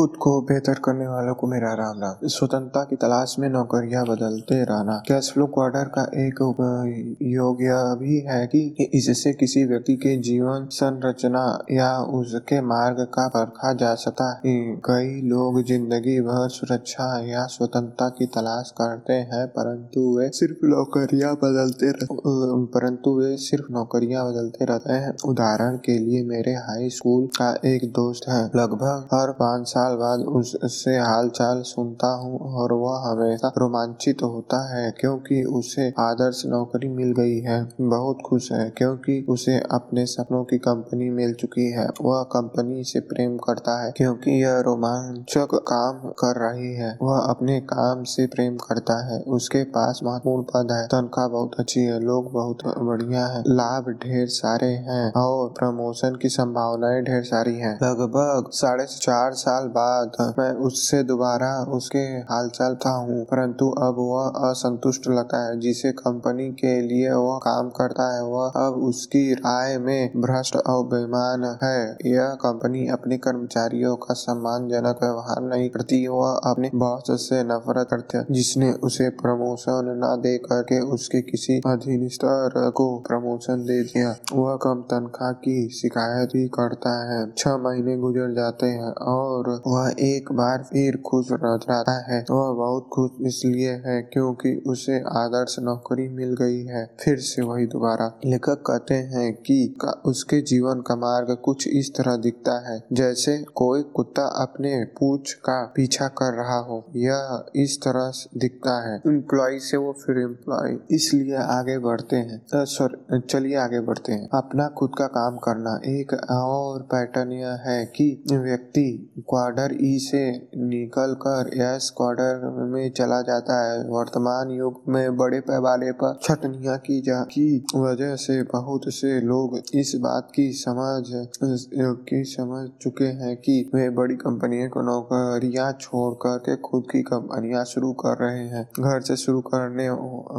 खुद को बेहतर करने वालों को मेरा राम राम। स्वतंत्रता की तलाश में नौकरियाँ बदलते रहना। कैश फ्लो क्वार्टर का एक योग यह भी है कि इससे किसी व्यक्ति के जीवन संरचना या उसके मार्ग का परखा जा सकता है। कई लोग ज़िंदगी भर सुरक्षा या स्वतंत्रता की तलाश करते हैं, परंतु वे सिर्फ़ नौकरियाँ बदलते परंतु वे सिर्फ़ नौकरियाँ बदलते रहते हैं। उदाहरण के लिए, मेरे हाई स्कूल का एक दोस्त है। लगभग हर पाँच साल बाद उससे हाल चाल सुनता हूँ और वह हमेशा रोमांचित होता है क्योंकि उसे आदर्श नौकरी मिल गई है। बहुत खुश है क्योंकि उसे अपने सपनों की कंपनी मिल चुकी है। वह कंपनी से प्रेम करता है क्योंकि यह रोमांचक काम कर रही है। वह अपने काम से प्रेम करता है। उसके पास महत्वपूर्ण पद है। तनख्वाह बहुत अच्छी है। लोग बहुत बढ़िया है। लाभ ढेर सारे हैं और प्रमोशन की संभावनाएँ ढेर सारी हैं। लगभग साढ़े चार साल बाद मैं उससे दोबारा उसके हालचाल था हूँ परंतु अब वह असंतुष्ट लगता है जिसे कंपनी के लिए वह काम करता है। वह अब उसकी राय में भ्रष्ट और बेमान है। यह कंपनी अपने कर्मचारियों का सम्मानजनक व्यवहार नहीं करती। वह अपने बॉस से नफरत करते है जिसने उसे प्रमोशन न दे करके उसके किसी अधीनस्थ को प्रमोशन दे दिया। वह कम तनख्वाह की शिकायत भी करता है। छह महीने गुजर जाते हैं और वह एक बार फिर खुश रहता है। वह बहुत खुश इसलिए है क्योंकि उसे आदर्श नौकरी मिल गई है। फिर से वही दोबारा। लेखक कहते हैं कि उसके जीवन का मार्ग कुछ इस तरह दिखता है, जैसे कोई कुत्ता अपने पूछ का पीछा कर रहा हो। यह इस तरह दिखता है। एम्प्लॉय से वो फिर एम्प्लॉय इसलिए आगे बढ़ते हैं। चलिए आगे बढ़ते हैं। अपना खुद का काम करना। एक और पैटर्न यह है कि व्यक्ति क्वार्टर ई से निकल कर एस क्वार्टर में चला जाता है। वर्तमान युग में बड़े पैमाने पर छटनिया की जा, की वजह से बहुत से लोग इस बात की समझ की समझ चुके हैं कि वे बड़ी कंपनियों को नौकरियाँ छोड़ कर के खुद की कंपनियाँ शुरू कर रहे हैं। घर से शुरू करने,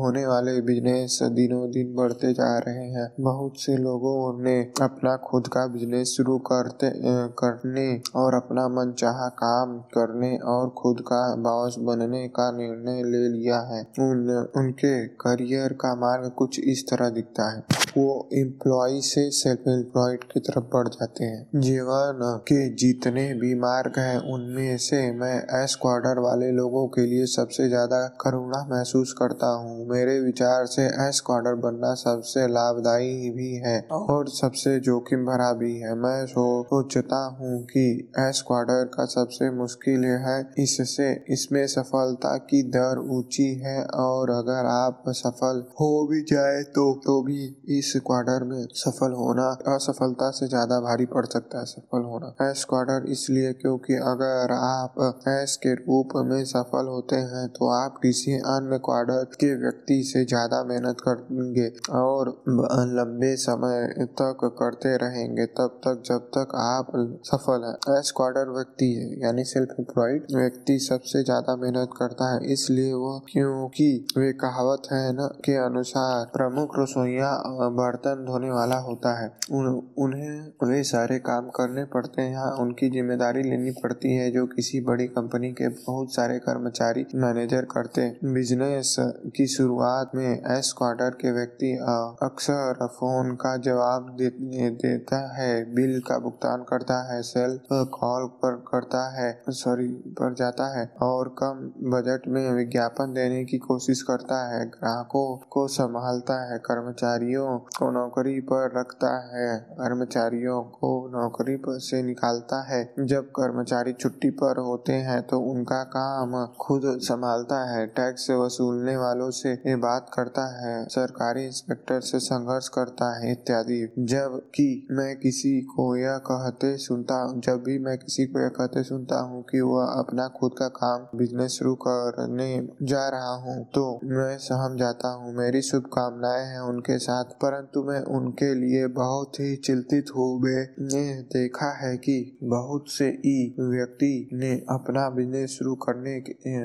होने वाले बिज़नेस दिनों दिन बढ़ते जा रहे हैं। बहुत से लोगों ने अपना खुद का बिज़नेस शुरू करते, करने और अपना मन चाह काम करने और खुद का बॉस बनने का निर्णय ले लिया है, उन, उनके करियर का मार्ग कुछ इस तरह दिखता है। वो एम्प्लॉय से सेल्फ एम्प्लॉयड की तरफ़ बढ़ जाते हैं। जीवन के जितने भी मार्ग हैं, उनमें से मैं एस क्वार्टर वाले लोगों के लिए सबसे ज़्यादा करुणा महसूस करता हूँ। मेरे विचार से एस क्वार्टर बनना सबसे लाभदायी भी है और सबसे जोखिम भरा भी है। मैं सोचता हूँ कि एस क्वार्टर का सबसे मुश्किल है। इससे, इसमें सफलता की दर ऊँची है और अगर आप सफल हो भी जाए तो तो भी इस क्वार्टर में सफल होना, असफलता से ज़्यादा भारी पड़ सकता है सफल होना। एस क्वार्टर इसलिए क्योंकि अगर आप एस के रूप में सफल होते हैं तो आप किसी अन्य क्वार्टर के व्यक्ति से ज़्यादा मेहनत करेंगे और लंबे समय तक करते रहेंगे। तब तक, जब तक आप सफल है। एस क्वार्टर व्यक्ति है यानी सेल्फ एम्प्लॉयड व्यक्ति सबसे ज़्यादा मेहनत करता है। इसलिए वह क्योंकि वे कहावत है न के अनुसार प्रमुख रसोईया बर्तन धोने वाला होता है। उन, उन्हें वे सारे काम करने पड़ते हैं। उनकी ज़िम्मेदारी लेनी पड़ती है जो किसी बड़ी कंपनी के बहुत सारे कर्मचारी मैनेजर करते बिज़नेस की शुरुआत में एस क्वार्टर के व्यक्ति अक्सर फ़ोन का जवाब दे, देता है। बिल का भुगतान करता है सेल्फ कॉल पर करता है सॉरी पर जाता है और कम बजट में विज्ञापन देने की कोशिश करता है। ग्राहकों को संभालता है, कर्मचारियों को नौकरी पर रखता है, कर्मचारियों को नौकरी पर से निकालता है। जब कर्मचारी छुट्टी पर होते हैं तो उनका काम खुद संभालता है टैक्स वसूलने वालों से बात करता है, सरकारी इंस्पेक्टर से संघर्ष करता है इत्यादि। जब कि मैं किसी को यह कहते सुनता जब भी मैं किसी को यह कहते सुनता हूँ कि वह अपना खुद का काम बिज़नेस शुरू करने जा रहा हूँ। तो मैं सहम जाता हूँ। मेरी शुभकामनाएँ हैं उनके साथ, परंतु मैं उनके लिए बहुत ही चिंतित हूँ। मैंने देखा है कि बहुत से ई व्यक्ति ने अपना बिज़नेस शुरू करने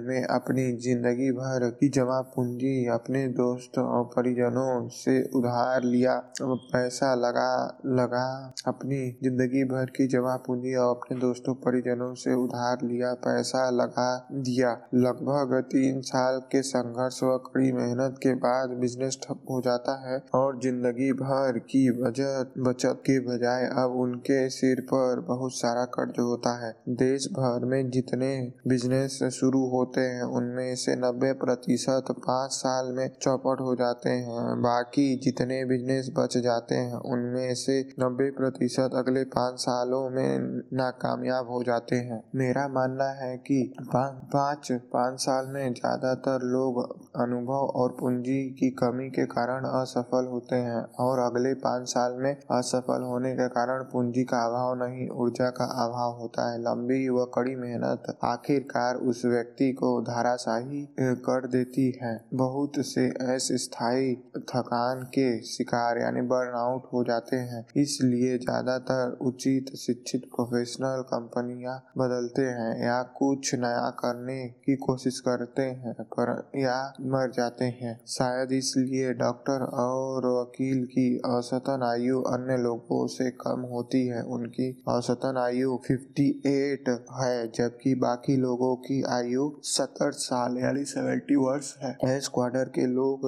में अपनी ज़िंदगी भर की जमा पूंजी अपने दोस्तों और परिजनों से उधार लिया। पैसा लगा लगा अपनी ज़िंदगी भर की जमा पूंजी और अपने दोस्तों पर परिजनों से उधार लिया, पैसा लगा दिया। लगभग तीन साल के संघर्ष व कड़ी मेहनत के बाद बिज़नेस ठप हो जाता है और ज़िंदगी भर की बचत बचत के बजाय अब उनके सिर पर बहुत सारा कर्ज होता है। देश भर में जितने बिज़नेस शुरू होते हैं, उनमें से नब्बे प्रतिशत पाँच साल में चौपट हो जाते हैं। बाकी जितने बिज़नेस बच जाते हैं, उनमें से नब्बे प्रतिशत अगले पाँच सालों में नाकामयाब हो जाते हैं। मेरा मानना है कि पाँच पाँच साल में ज़्यादातर लोग अनुभव और पूंजी की कमी के कारण असफल होते हैं और अगले पाँच साल में असफल होने के कारण पूंजी का अभाव नहीं, ऊर्जा का अभाव होता है। लंबी व कड़ी मेहनत आखिरकार उस व्यक्ति को धाराशाही कर देती है। बहुत से ऐसे स्थायी थकान के शिकार यानी बर्नआउट हो जाते हैं। इसलिए ज़्यादातर उचित, शिक्षित प्रोफेशनल कंपनियाँ बदलते हैं या कुछ नया करने की कोशिश करते हैं पर या मर जाते हैं। शायद इसलिए डॉक्टर और वकील की औसतन आयु अन्य लोगों से कम होती है। उनकी औसतन आयु 58 है, जबकि बाकी लोगों की आयु 70 साल यानी 70 वर्ष है। एस क्वार्टर के लोग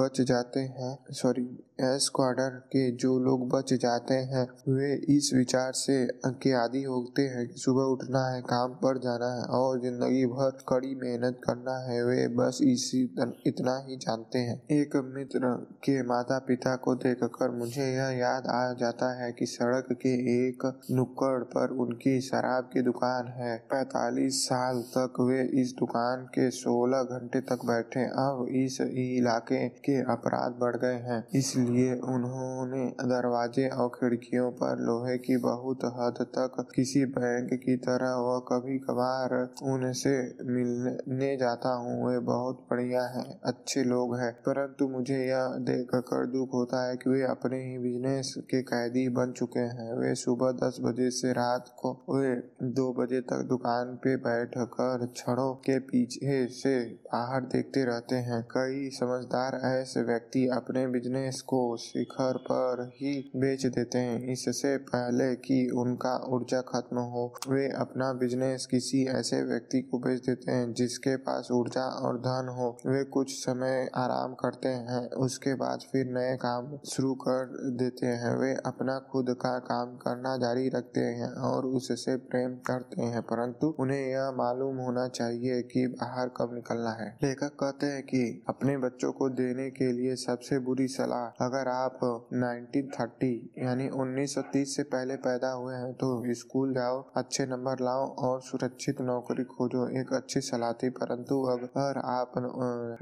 बच जाते हैं। सॉरी एस क्वार्टर के जो लोग बच जाते हैं, वे इस विचार से के आदि होते हैं कि सुबह उठना है, काम पर जाना है और ज़िंदगी भर कड़ी मेहनत करना है। वे बस इसी इतना ही जानते हैं। एक मित्र के माता पिता को देखकर मुझे यह याद आ जाता है कि सड़क के एक नुक्कड़ पर उनकी शराब की दुकान है। पैतालीस साल तक वे इस दुकान के 16 घंटे तक बैठे। अब इस इलाके के अपराध बढ़ गए हैं। इसलिए लिए उन्होंने दरवाजे और खिड़कियों पर लोहे की बहुत हद तक किसी बैंक की तरह व कभी कभार उनसे मिलने जाता हूँ। वे बहुत बढ़िया है, अच्छे लोग हैं, परंतु मुझे यह देख कर दुख होता है कि वे अपने ही बिज़नेस के कैदी बन चुके हैं। वे सुबह दस बजे से रात को वे दो बजे तक दुकान पे बैठ कर छड़ों के पीछे से बाहर देखते रहते हैं। कई समझदार ऐसे व्यक्ति अपने बिज़नेस को शिखर पर ही बेच देते हैं। इससे पहले कि उनका ऊर्जा खत्म हो, वे अपना बिज़नेस किसी ऐसे व्यक्ति को बेच देते हैं जिसके पास ऊर्जा और धन हो। वे कुछ समय आराम करते हैं, उसके बाद फिर नए काम शुरू कर देते हैं। वे अपना खुद का काम करना जारी रखते हैं और उससे प्रेम करते हैं, परंतु उन्हें यह मालूम होना चाहिए कि बाहर कब निकलना है। लेखक कहते हैं कि अपने बच्चों को देने के लिए सबसे बुरी सलाह अगर आप 1930 यानी 1930 से पहले पैदा हुए हैं तो स्कूल जाओ, अच्छे नंबर लाओ और सुरक्षित नौकरी खोजो, एक अच्छी सलाह थी परंतु अगर आप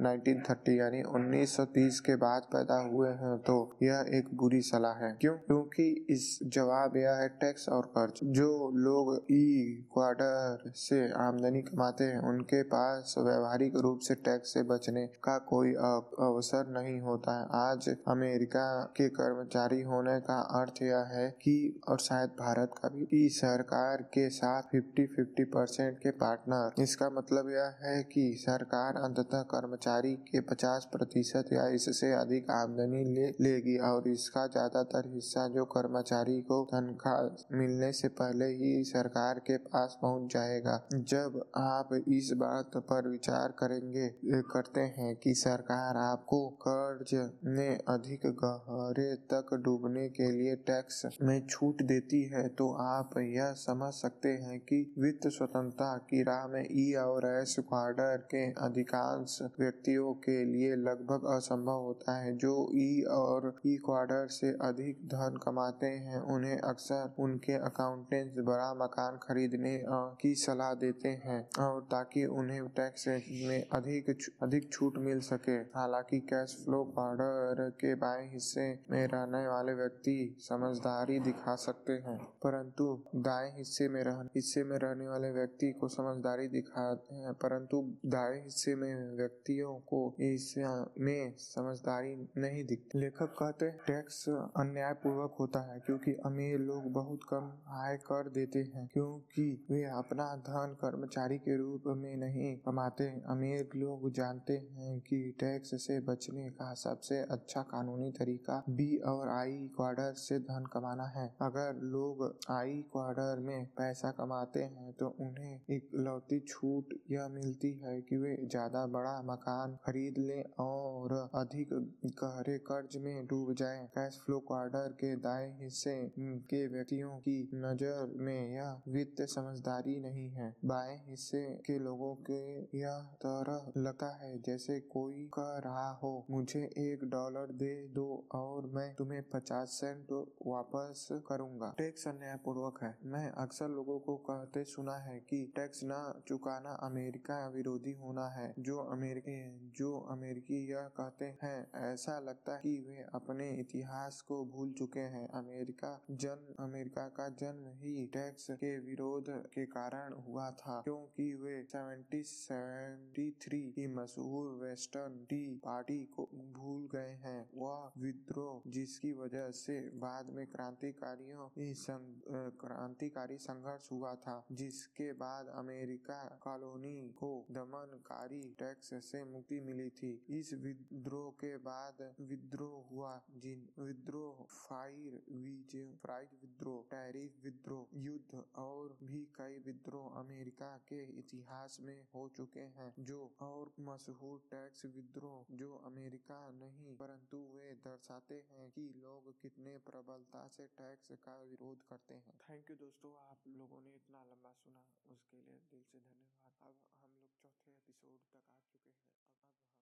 1930 यानी 1930 के बाद पैदा हुए हैं तो यह एक बुरी सलाह है। क्यों? क्योंकि इस जवाब यह है टैक्स और कर्ज। जो लोग ई क्वार्टर से आमदनी कमाते हैं, उनके पास व्यवहारिक रूप से टैक्स से बचने का कोई अवसर नहीं होता है। आज अमेरिका के कर्मचारी होने का अर्थ यह है कि, और शायद भारत का भी सरकार के साथ 50-50 परसेंट के पार्टनर इसका मतलब यह है कि सरकार अंततः कर्मचारी के 50 प्रतिशत या इससे अधिक आमदनी ले, लेगी, और इसका ज़्यादातर हिस्सा जो कर्मचारी को तनख्वाह मिलने से पहले ही सरकार के पास पहुँच जाएगा। जब आप इस बात पर विचार करेंगे, करते हैं कि सरकार आपको कर्ज में अधिक गहरे तक डूबने के लिए टैक्स में छूट देती है तो आप यह समझ सकते हैं कि वित्त स्वतंत्रता की राह में ई और एस क्वार्टर के अधिकांश व्यक्तियों के लिए लगभग असंभव होता है। जो ई और ई क्वार्टर से अधिक धन कमाते हैं, उन्हें अक्सर उनके अकाउंटेंट बड़ा मकान खरीदने की सलाह देते हैं, और ताकि उन्हें टैक्स में अधिक अधिक छूट मिल सके। हालाँकि कैश फ्लो क्वार्टर के बाएँ हिस्से में रहने वाले व्यक्ति समझदारी दिखा सकते हैं। परंतु दाएँ हिस्से में रह, हिस्से में रहने वाले व्यक्ति को समझदारी दिखाते हैं, परंतु दाएँ हिस्से में व्यक्तियों को इसमें समझदारी नहीं दिखती। लेखक कहते हैं, टैक्स अन्याय पूर्वक होता है, क्योंकि अमीर लोग बहुत कम आय कर देते हैं, क्योंकि वे अपना धन कर्मचारी के रूप में नहीं कमाते। अमीर लोग जानते हैं कि टैक्स से बचने का सबसे अच्छा कानून कानूनी तरीका बी और आई क्वार्टर से धन कमाना है अगर लोग आई क्वार्टर में पैसा कमाते हैं तो उन्हें इकलौती छूट यह मिलती है कि वे ज़्यादा बड़ा मकान खरीद लें और अधिक गहरे कर्ज में डूब जाएँ। कैश फ्लो क्वार्टर के दाएँ हिस्से के व्यक्तियों की नज़र में यह वित्त समझदारी नहीं है बाएँ हिस्से के लोगों के यह तरह लगता है, जैसे कोई कह रहा हो, मुझे एक डॉलर दे दो और मैं तुम्हें पचास सेंट वापस करूँगा। टैक्स अन्यायपूर्वक है। मैं अक्सर लोगों को कहते सुना है कि टैक्स न चुकाना अमेरिका विरोधी होना है। जो अमेरिकी जो अमेरिकी यह कहते हैं, ऐसा लगता है कि वे अपने इतिहास को भूल चुके हैं। अमेरिका जन्म अमेरिका का जन्म ही टैक्स के विरोध के कारण हुआ था, क्योंकि वे 1773 की मशहूर वेस्टर्न टी पार्टी को भूल गए हैं। वह विद्रोह, जिसकी वजह से बाद में क्रांतिकारियों क्रांतिकारी संघर्ष हुआ था, जिसके बाद अमेरिका कॉलोनी को दमनकारी टैक्स से मुक्ति मिली थी। इस विद्रोह के बाद विद्रोह हुआ, जिन विद्रोह, फायर फ्राइज विद्रोह, टैरिफ विद्रोह, युद्ध और भी कई विद्रोह अमेरिका के इतिहास में हो चुके हैं, जो और मशहूर टैक्स विद्रोह, जो अमेरिका नहीं, परंतु वे दर्शाते हैं कि लोग कितने प्रबलता से टैक्स का विरोध करते हैं। थैंक यू दोस्तों, आप लोगों ने इतना लंबा सुना, उसके लिए दिल से धन्यवाद। अब हम लोग चौथे एपिसोड तक आ चुके हैं। अब हम